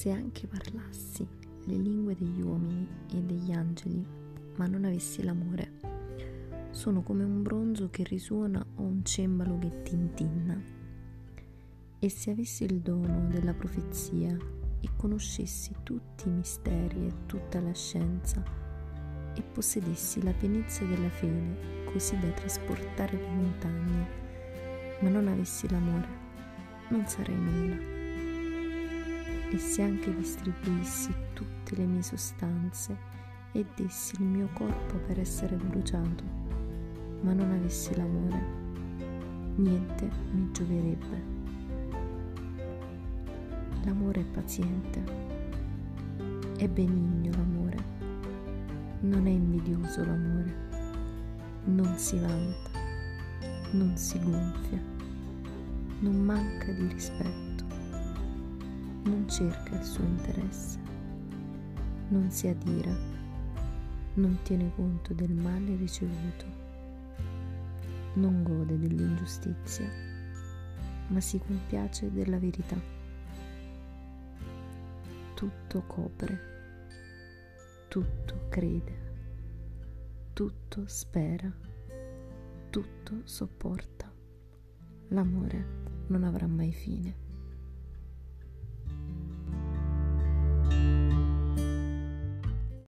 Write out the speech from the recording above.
Se anche parlassi le lingue degli uomini e degli angeli, ma non avessi l'amore, sono come un bronzo che risuona o un cembalo che tintinna. E se avessi il dono della profezia e conoscessi tutti i misteri e tutta la scienza, e possedessi la pienezza della fede, così da trasportare le montagne, ma non avessi l'amore, non sarei nulla e se anche distribuissi tutte le mie sostanze e dessi il mio corpo per essere bruciato, ma non avessi l'amore, niente mi gioverebbe. L'amore è paziente, è benigno l'amore, non è invidioso l'amore, non si vanta, non si gonfia, non manca di rispetto non cerca il suo interesse, non si adira, non tiene conto del male ricevuto, non gode dell'ingiustizia, ma si compiace della verità. Tutto copre, tutto crede, tutto spera, tutto sopporta. L'amore non avrà mai fine.